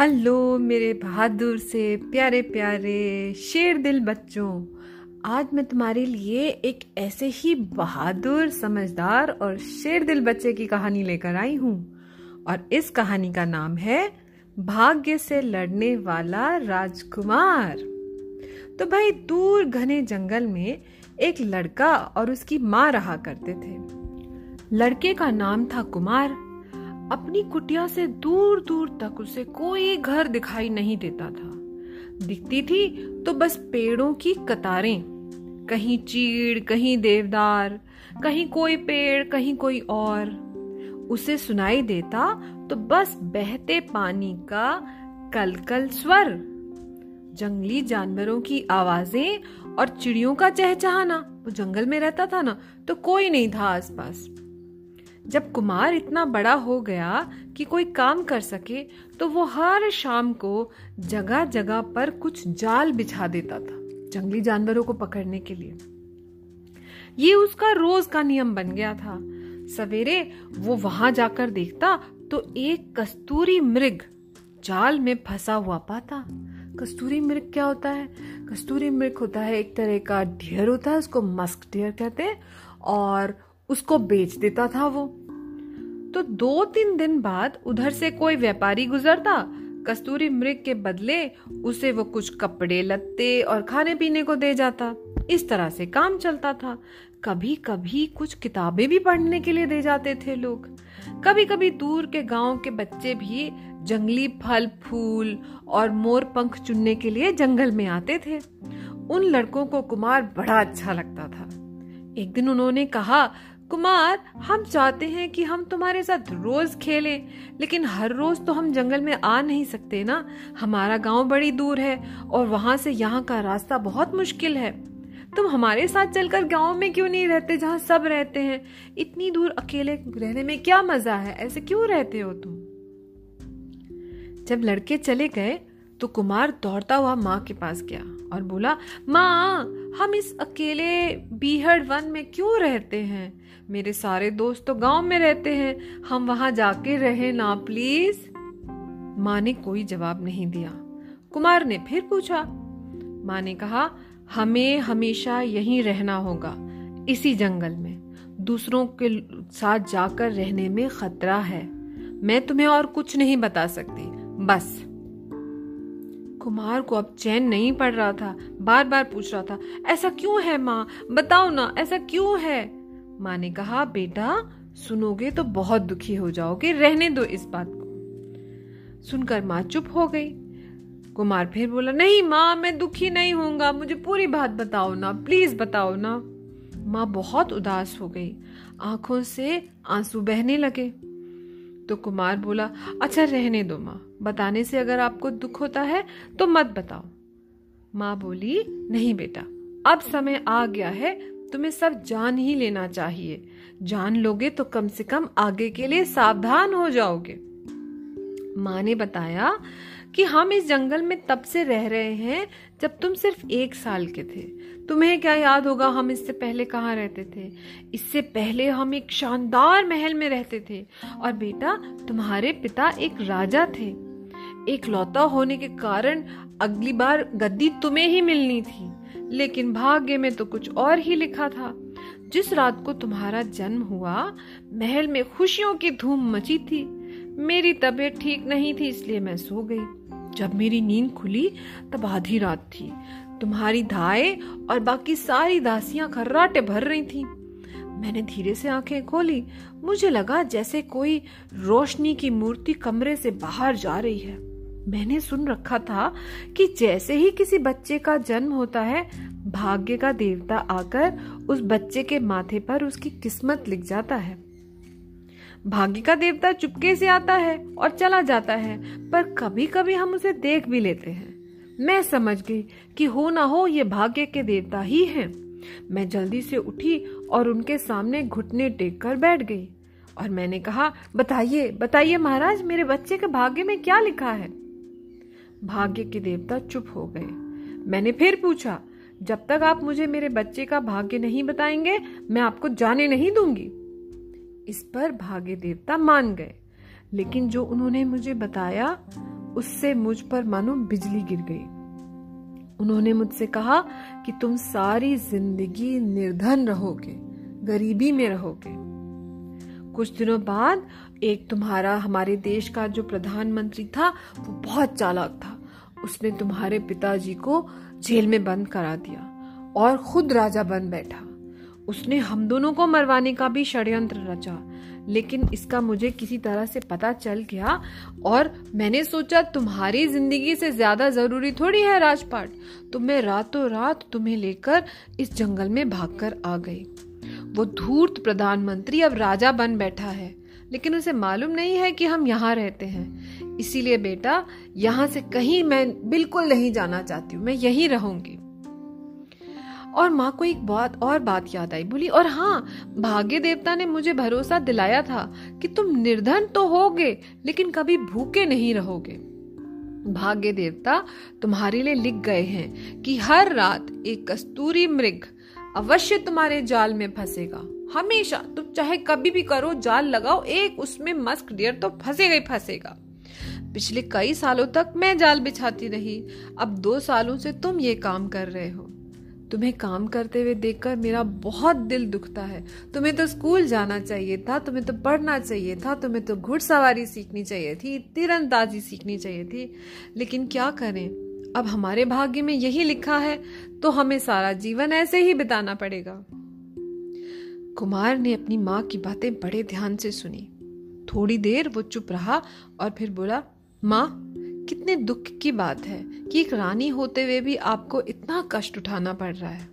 Hello मेरे बहादुर से प्यारे प्यारे शेर दिल बच्चों। आज मैं तुम्हारे लिए एक ऐसे ही बहादुर, समझदार और शेर दिल बच्चे की कहानी लेकर आई हूँ। और इस कहानी का नाम है, भाग्य से लड़ने वाला राजकुमार। तो भाई, दूर घने जंगल में एक लड़का और उसकी माँ रहा करते थे। लड़के का नाम था कुमार अपनी कुटिया से दूर दूर तक उसे कोई घर दिखाई नहीं देता था। दिखती थी तो बस पेड़ों की कतारें। कहीं चीड़, कहीं देवदार, कहीं कोई पेड़, कहीं कोई और। उसे सुनाई देता तो बस बहते पानी का कलकल स्वर। जंगली जानवरों की आवाज़ें और चिड़ियों का चहचहाना। वो जंगल में रहता था ना तो कोई नहीं था आसपास। जब कुमार इतना बड़ा हो गया कि कोई काम कर सके तो वो हर शाम को जगह जगह पर कुछ जाल बिछा देता था, जंगली जानवरों को पकड़ने के लिए। ये उसका रोज का नियम बन गया था। सवेरे वो वहाँ जाकर देखता तो एक कस्तूरी मृग जाल में फंसा हुआ पाता। कस्तूरी मृग क्या होता है? कस्तूरी मृग होता है एक तरह का ढेर होता है, उसको मस्क ढेर कहते हैं, और उसको बेच देता था वो। तो दो तीन दिन बाद उधर से कोई व्यापारी गुजरता, कस्तूरी मृग के बदले उसे वो कुछ कपड़े, लत्ते और खाने पीने को दे जाता। इस तरह से काम चलता था। कभी कभी कुछ किताबें भी पढ़ने के लिए दे जाते थे लोग। कभी कभी दूर के गाँव के बच्चे भी जंगली फल, फूल और मोर पंख चुनने के लिए जंगल में आते थे। उन लड़कों को कुमार बड़ा अच्छा लगता था। एक दिन उन्होंने कहा कुमार, हम चाहते हैं कि हम तुम्हारे साथ रोज खेलें, लेकिन हर रोज तो हम जंगल में आ नहीं सकते ना। हमारा गाँव बड़ी दूर है और वहाँ से यहाँ का रास्ता बहुत मुश्किल है। तुम हमारे साथ चलकर गाँव में क्यों नहीं रहते जहाँ सब रहते हैं? इतनी दूर अकेले रहने में क्या मज़ा है? ऐसे क्यों रहते हो तुम? जब लड़के चले गए तो कुमार दौड़ता हुआ माँ के पास गया और बोला, माँ, हम इस अकेले बीहड़ वन में क्यों रहते हैं? मेरे सारे दोस्त तो गाँव में रहते हैं। हम वहाँ जाके रहे ना प्लीज़ माँ ने कोई जवाब नहीं दिया। कुमार ने फिर पूछा, माँ ने कहा, हमें हमेशा यहीं रहना होगा, इसी जंगल में। दूसरों के साथ जाकर रहने में खतरा है। मैं तुम्हें और कुछ नहीं बता सकती, बस। कुमार को अब चैन नहीं पड़ रहा था बार बार पूछ रहा था, ऐसा क्यों है माँ? बताओ ना, ऐसा क्यों है? माँ ने कहा, बेटा, सुनोगे तो बहुत दुखी हो जाओगे, रहने दो इस बात को। सुनकर माँ चुप हो गई। कुमार फिर बोला, नहीं माँ, मैं दुखी नहीं होऊँगा, मुझे पूरी बात बताओ ना, प्लीज़ बताओ ना। माँ बहुत उदास हो गई, आँखों से आँसू बहने लगे। तो कुमार बोला अच्छा रहने दो माँ, बताने से अगर आपको दुख होता है तो मत बताओ। माँ बोली, नहीं बेटा, अब समय आ गया है तुम्हें सब जान ही लेना चाहिए। जान लोगे तो कम से कम आगे के लिए सावधान हो जाओगे। माँ ने बताया कि हम इस जंगल में तब से रह रहे हैं जब तुम सिर्फ़ एक साल के थे। तुम्हें क्या याद होगा हम इससे पहले कहाँ रहते थे? इससे पहले हम एक शानदार महल में रहते थे और बेटा, तुम्हारे पिता एक राजा थे। एक लौता होने के कारण अगली बार गद्दी तुम्हें ही मिलनी थी। लेकिन भाग्य में तो कुछ और ही लिखा था। जिस रात को तुम्हारा जन्म हुआ, महल में खुशियों की धूम मची थी। मेरी तबीयत ठीक नहीं थी, इसलिए मैं सो गई। जब मेरी नींद खुली, तब आधी रात थी। तुम्हारी धाए और बाकी सारी दासियाँ खर्राटे भर रही थी। मैंने धीरे से आँखें खोली। मुझे लगा जैसे कोई रोशनी की मूर्ति कमरे से बाहर जा रही है। मैंने सुन रखा था कि जैसे ही किसी बच्चे का जन्म होता है, भाग्य का देवता आकर उस बच्चे के माथे पर उसकी किस्मत लिख जाता है। भाग्य का देवता चुपके से आता है और चला जाता है, पर कभी कभी हम उसे देख भी लेते हैं। मैं समझ गई कि हो ना हो, ये भाग्य के देवता ही हैं। मैं जल्दी से उठी और उनके सामने घुटने टेक कर बैठ गई और मैंने कहा, बताइए बताइए महाराज, मेरे बच्चे के भाग्य में क्या लिखा है? भाग्य के देवता चुप हो गए। मैंने फिर पूछा, जब तक आप मुझे मेरे बच्चे का भाग्य नहीं बताएँगे, मैं आपको जाने नहीं दूँगी। इस पर भाग्य देवता मान गए। लेकिन जो उन्होंने मुझे बताया, उससे मुझ पर मानो बिजली गिर गई। उन्होंने मुझसे कहा कि तुम सारी ज़िंदगी निर्धन रहोगे, गरीबी में रहोगे। कुछ दिनों बाद एक तुम्हारा, हमारे देश का जो प्रधानमंत्री था, वो बहुत चालाक था। उसने तुम्हारे पिताजी को जेल में बंद करा दिया और खुद राजा बन बैठा। उसने हम दोनों को मरवाने का भी षड्यंत्र रचा, लेकिन इसका मुझे किसी तरह से पता चल गया और मैंने सोचा, तुम्हारी ज़िंदगी से ज़्यादा ज़रूरी थोड़ी है राजपाट। तो मैं रातों रात तुम्हें लेकर इस जंगल में भागकर आ गई। वो धूर्त प्रधानमंत्री अब राजा बन बैठा है, लेकिन उसे मालूम नहीं है कि हम यहाँ रहते हैं। इसीलिए बेटा, यहाँ से कहीं मैं बिल्कुल नहीं जाना चाहती हूँ, मैं यहीं रहूँगी। और माँ को एक बात और बात याद आई, बोली, और हाँ भाग्य देवता ने मुझे भरोसा दिलाया था कि तुम निर्धन तो होगे, लेकिन कभी भूखे नहीं रहोगे। भाग्य देवता तुम्हारे लिए लिख गए हैं कि हर रात एक कस्तूरी मृग अवश्य तुम्हारे जाल में फंसेगा। हमेशा तुम चाहे कभी भी करो, जाल लगाओ, एक उसमें मस्क डियर तो फंसेगा ही फंसेगा। पिछले कई सालों तक मैं जाल बिछाती रही। अब दो सालों से तुम ये काम कर रहे हो। तुम्हें काम करते हुए देखकर मेरा बहुत दिल दुखता है। तुम्हें तो स्कूल जाना चाहिए था, तुम्हें तो पढ़ना चाहिए था, तुम्हें तो घुड़सवारी सीखनी चाहिए थी, तीरंदाजी सीखनी चाहिए थी। लेकिन क्या करें? अब हमारे भाग्य में यही लिखा है तो हमें सारा जीवन ऐसे ही बिताना पड़ेगा। कुमार ने अपनी माँ की बातें बड़े ध्यान से सुनी। थोड़ी देर वो चुप रहा और फिर बोला माँ, कितने दुख की बात है कि एक रानी होते हुए भी आपको इतना कष्ट उठाना पड़ रहा है।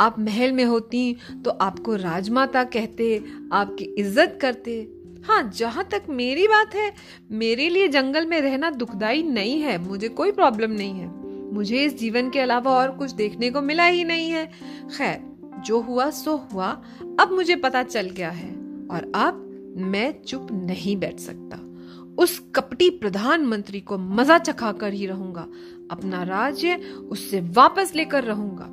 आप महल में होती तो आपको राजमाता कहते, आपकी इज़्ज़त करते। हाँ जहाँ तक मेरी बात है, मेरे लिए जंगल में रहना दुखदाई नहीं है, मुझे कोई प्रॉब्लम नहीं है। मुझे इस जीवन के अलावा और कुछ देखने को मिला ही नहीं है। खैर, जो हुआ, सो हुआ, अब मुझे पता चल गया है, और अब मैं चुप नहीं बैठ सकता। उस कपटी प्रधानमंत्री को मज़ा चखा कर ही रहूँगा। अपना राज्य उससे वापस लेकर रहूँगा।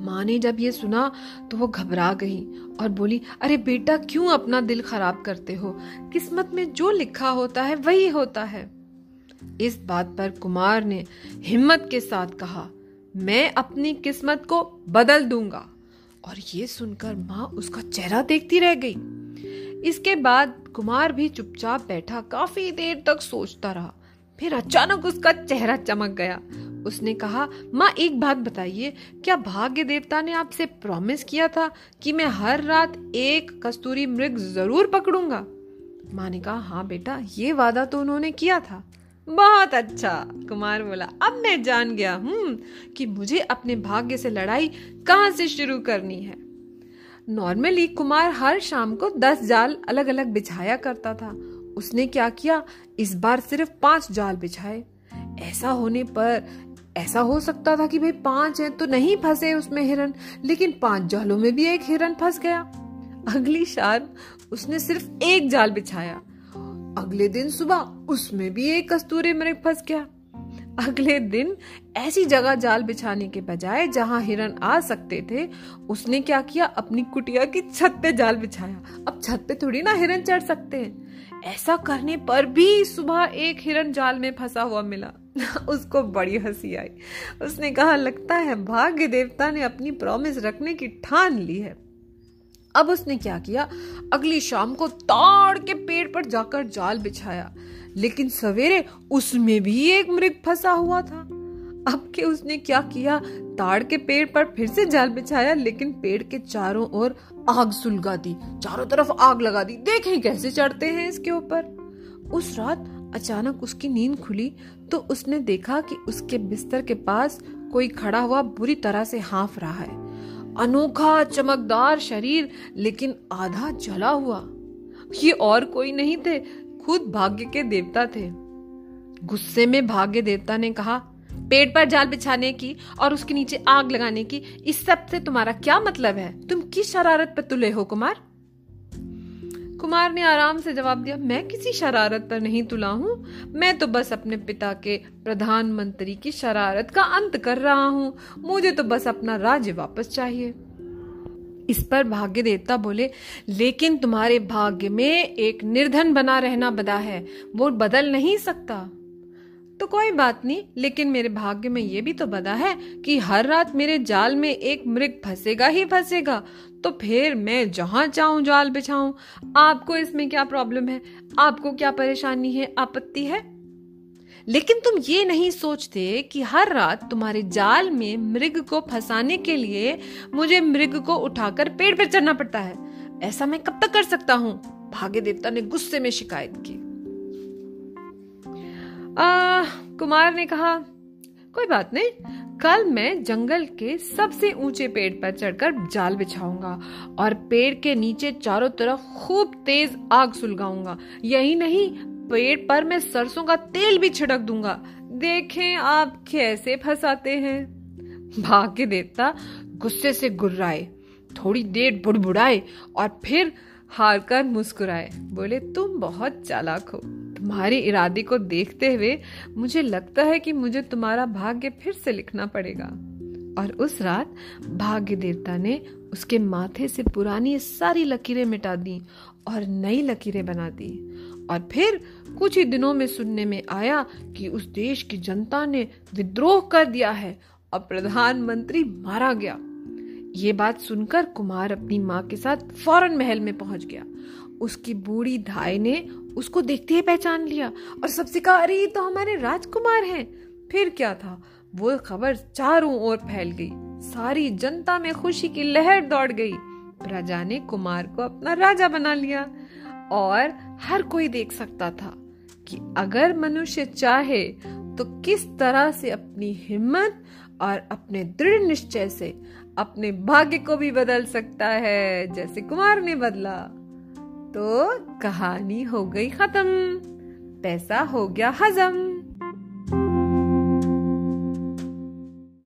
माँ ने जब ये सुना तो वो घबरा गई और बोली, अरे बेटा, क्यों अपना दिल खराब करते हो? किस्मत में जो लिखा होता है, वही होता है। इस बात पर कुमार ने हिम्मत के साथ कहा, मैं अपनी किस्मत को बदल दूँगा। और ये सुनकर माँ उसका चेहरा देखती रह गई। इसके बाद कुमार भी चुपचाप बैठा काफ़ी देर तक सोचता रहा। फिर अचानक उसका चेहरा चमक गया। उसने कहा, माँ, एक बात बताइए, क्या भाग्य देवता ने आपसे प्रॉमिस किया था कि मैं हर रात एक कस्तूरी मृग ज़रूर पकड़ूँगा? माँ ने कहा हाँ बेटा, ये वादा तो उन्होंने किया था। बहुत अच्छा कुमार बोला, अब मैं जान गया हूँ कि मुझे अपने भाग्य से लड़ाई कहाँ से शुरू करनी है? नॉर्मली कुमार हर शाम को दस जाल अलग अलग बिछाया करता था। उसने क्या किया? इस बार सिर्फ़ पाँच जाल बिछाए। ऐसा होने पर, ऐसा हो सकता था कि भाई पाँच है तो नहीं फंसे उसमें हिरन, लेकिन पाँच जालों में भी एक हिरन फंस गया। अगली शाम उसने सिर्फ़ एक जाल बिछाया। अगले दिन सुबह उसमें भी एक कस्तूरी मृग फंस गया। अगले दिन ऐसी जगह जाल बिछाने के बजाय जहाँ हिरन आ सकते थे, उसने क्या किया? अपनी कुटिया की छत पे जाल बिछाया। अब छत पे थोड़ी ना हिरन चढ़ सकते हैं। ऐसा करने पर भी सुबह एक हिरन जाल में फंसा हुआ मिला। उसको बड़ी हँसी आई। उसने कहा, लगता है भाग्य देवता ने अपनी प्रॉमिस रखने की ठान ली है। अब उसने क्या किया? अगली शाम को ताड़ के पेड़ पर जाकर जाल बिछाया। लेकिन सवेरे उसमें भी एक मृग फंसा हुआ था। अब के उसने क्या किया? ताड़ के पेड़ पर फिर से जाल बिछाया, लेकिन पेड़ के चारों ओर आग सुलगा दी। चारों तरफ़ आग लगा दी। देखें कैसे चढ़ते हैं इसके ऊपर। उस रात अचानक उसकी नींद खुली तो उसने देखा कि उसके बिस्तर के पास कोई खड़ा हुआ बुरी तरह से हाफ़ रहा है। अनोखा, चमकदार शरीर, लेकिन आधा जला हुआ। ये और कोई नहीं थे, खुद भाग्य के देवता थे। गुस्से में भाग्य देवता ने कहा पेड़ पर जाल बिछाने की और उसके नीचे आग लगाने की, इस सबसे तुम्हारा क्या मतलब है? तुम किस शरारत पर तुले हो, कुमार? कुमार ने आराम से जवाब दिया, मैं किसी शरारत पर नहीं तुला हूँ। मैं तो बस अपने पिता के प्रधानमंत्री की शरारत का अंत कर रहा हूँ। मुझे तो बस अपना राज्य वापस चाहिए। इस पर भाग्य देवता बोले, लेकिन तुम्हारे भाग्य में एक निर्धन बना रहना बदा है। वो बदल नहीं सकता। तो कोई बात नहीं, लेकिन मेरे भाग्य में ये भी तो बदा है कि हर रात मेरे जाल में एक मृग फंसेगा ही फंसेगा। तो फिर मैं जहाँ चाहूँ जाल बिछाऊं। आपको इसमें क्या प्रॉब्लम है? आपको क्या परेशानी है? आपत्ति है? लेकिन तुम ये नहीं सोचते कि हर रात तुम्हारे जाल में मृग को फंसाने के लिए मुझे मृग को उठाकर पेड़ पर चढ़ना पड़ता है। ऐसा मैं कब तक कर सकता हूँ? भाग्य देवता ने गुस्से में शिकायत की। आ, कुमार ने कहा कोई बात नहीं। कल मैं जंगल के सबसे ऊँचे पेड़ पर चढ़कर जाल बिछाऊँगा और पेड़ के नीचे चारों तरफ़ खूब तेज आग सुलगाऊँगा। यही नहीं, पेड़ पर मैं सरसों का तेल भी छिड़क दूँगा। देखें आप कैसे फंसाते हैं। भाग्य देवता गुस्से से गुर्राए, थोड़ी देर बुड़बुड़ाए और फिर हार कर मुस्कुराए, बोले, तुम बहुत चालाक हो। तुम्हारे इरादे को देखते हुए मुझे लगता है कि मुझे तुम्हारा भाग्य फिर से लिखना पड़ेगा। और उस रात भाग्य देवता ने उसके माथे से पुरानी सारी लकीरें मिटा दी और नई लकीरें बना दी। और फिर कुछ ही दिनों में सुनने में आया कि उस देश की जनता ने विद्रोह कर दिया है और प्रधानमंत्री मारा गया। ये बात सुनकर कुमार अपनी माँ के साथ फ़ौरन महल में पहुँच गया। उसकी बूढ़ी धाई ने उसको देखते ही पहचान लिया और सबसे कहा, अरे तो हमारे राजकुमार हैं। फिर क्या था? वो खबर चारों ओर फैल गई। सारी जनता में खुशी की लहर दौड़ गई। प्रजा ने कुमार को अपना राजा बना लिया और हर कोई देख सकता था कि अगर मनुष्य चाहे तो किस तरह से अपनी हिम्मत और अपने दृढ़ निश्चय से अपने भाग्य को भी बदल सकता है, जैसे कुमार ने बदला। तो कहानी हो गई खत्म। पैसा हो गया हजम।